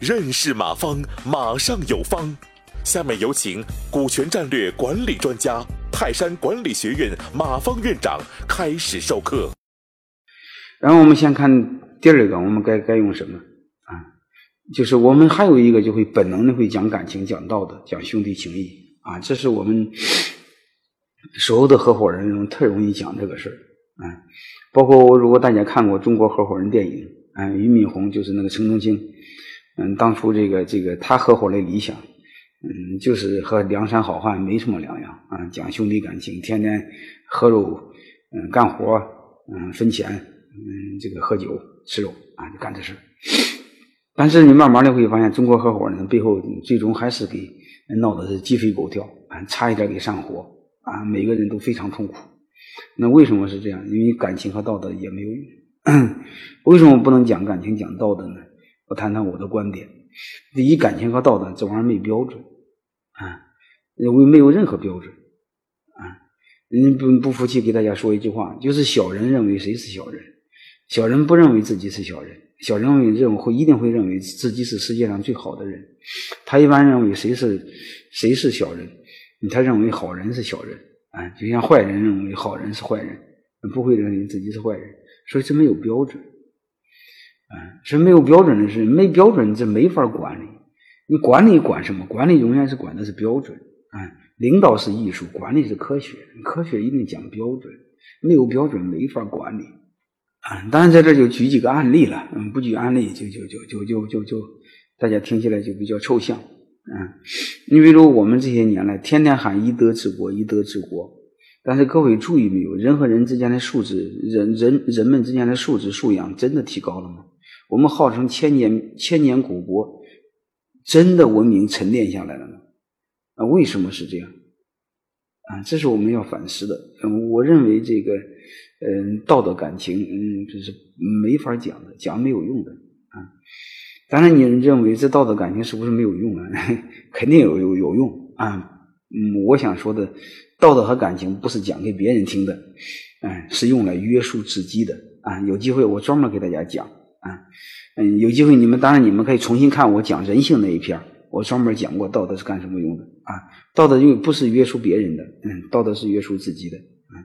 认识马方，马上有方。下面有请股权战略管理专家、泰山管理学院马方院长开始授课。然后我们先看第二个，我们该该用什么啊？就是我们还有一个就会本能的会讲感情、讲道德、讲兄弟情谊啊，这是我们所有的合伙人特容易讲这个事儿啊。包括我，如果大家看过《中国合伙人》电影，啊，俞敏洪就是那个陈东青。嗯，当初这个这个他合伙的理想，嗯，就是和梁山好汉没什么两样啊，讲兄弟感情，天天喝肉，嗯，干活，嗯，分钱，嗯，这个喝酒吃肉啊，就干这事但是你慢慢的会发现，中国合伙人背后最终还是给闹的是鸡飞狗跳啊，差一点给上火啊，每个人都非常痛苦。那为什么是这样？因为感情和道德也没有用。为什么不能讲感情讲道德呢？我谈谈我的观点。第一，感情和道德这玩意儿没标准啊，认为没有任何标准啊。你不不服气，给大家说一句话，就是小人认为谁是小人，小人不认为自己是小人，小人认为认为会一定会认为自己是世界上最好的人。他一般认为谁是谁是小人，他认为好人是小人啊，就像坏人认为好人是坏人，不会认为自己是坏人，所以这没有标准。是没有标准的事，没标准这没法管理。你管理管什么？管理永远是管的是标准。啊，领导是艺术，管理是科学。科学一定讲标准，没有标准没法管理。啊，当然在这就举几个案例了。嗯，不举案例就就就就就就就大家听起来就比较抽象。啊，你比如我们这些年来天天喊以德治国，以德治国，但是各位注意没有？人和人之间的素质，人人人们之间的素质素养真的提高了吗？我们号称千年千年古国，真的文明沉淀下来了吗？啊，为什么是这样？啊，这是我们要反思的。嗯，我认为这个，嗯，道德感情，嗯，这是没法讲的，讲没有用的啊。当然，你认为这道德感情是不是没有用啊？肯定有有有用啊。嗯，我想说的，道德和感情不是讲给别人听的，嗯，是用来约束自己的啊。有机会我专门给大家讲。啊，嗯，有机会你们当然你们可以重新看我讲人性那一篇，我专门讲过道德是干什么用的啊？道德又不是约束别人的，嗯，道德是约束自己的。嗯，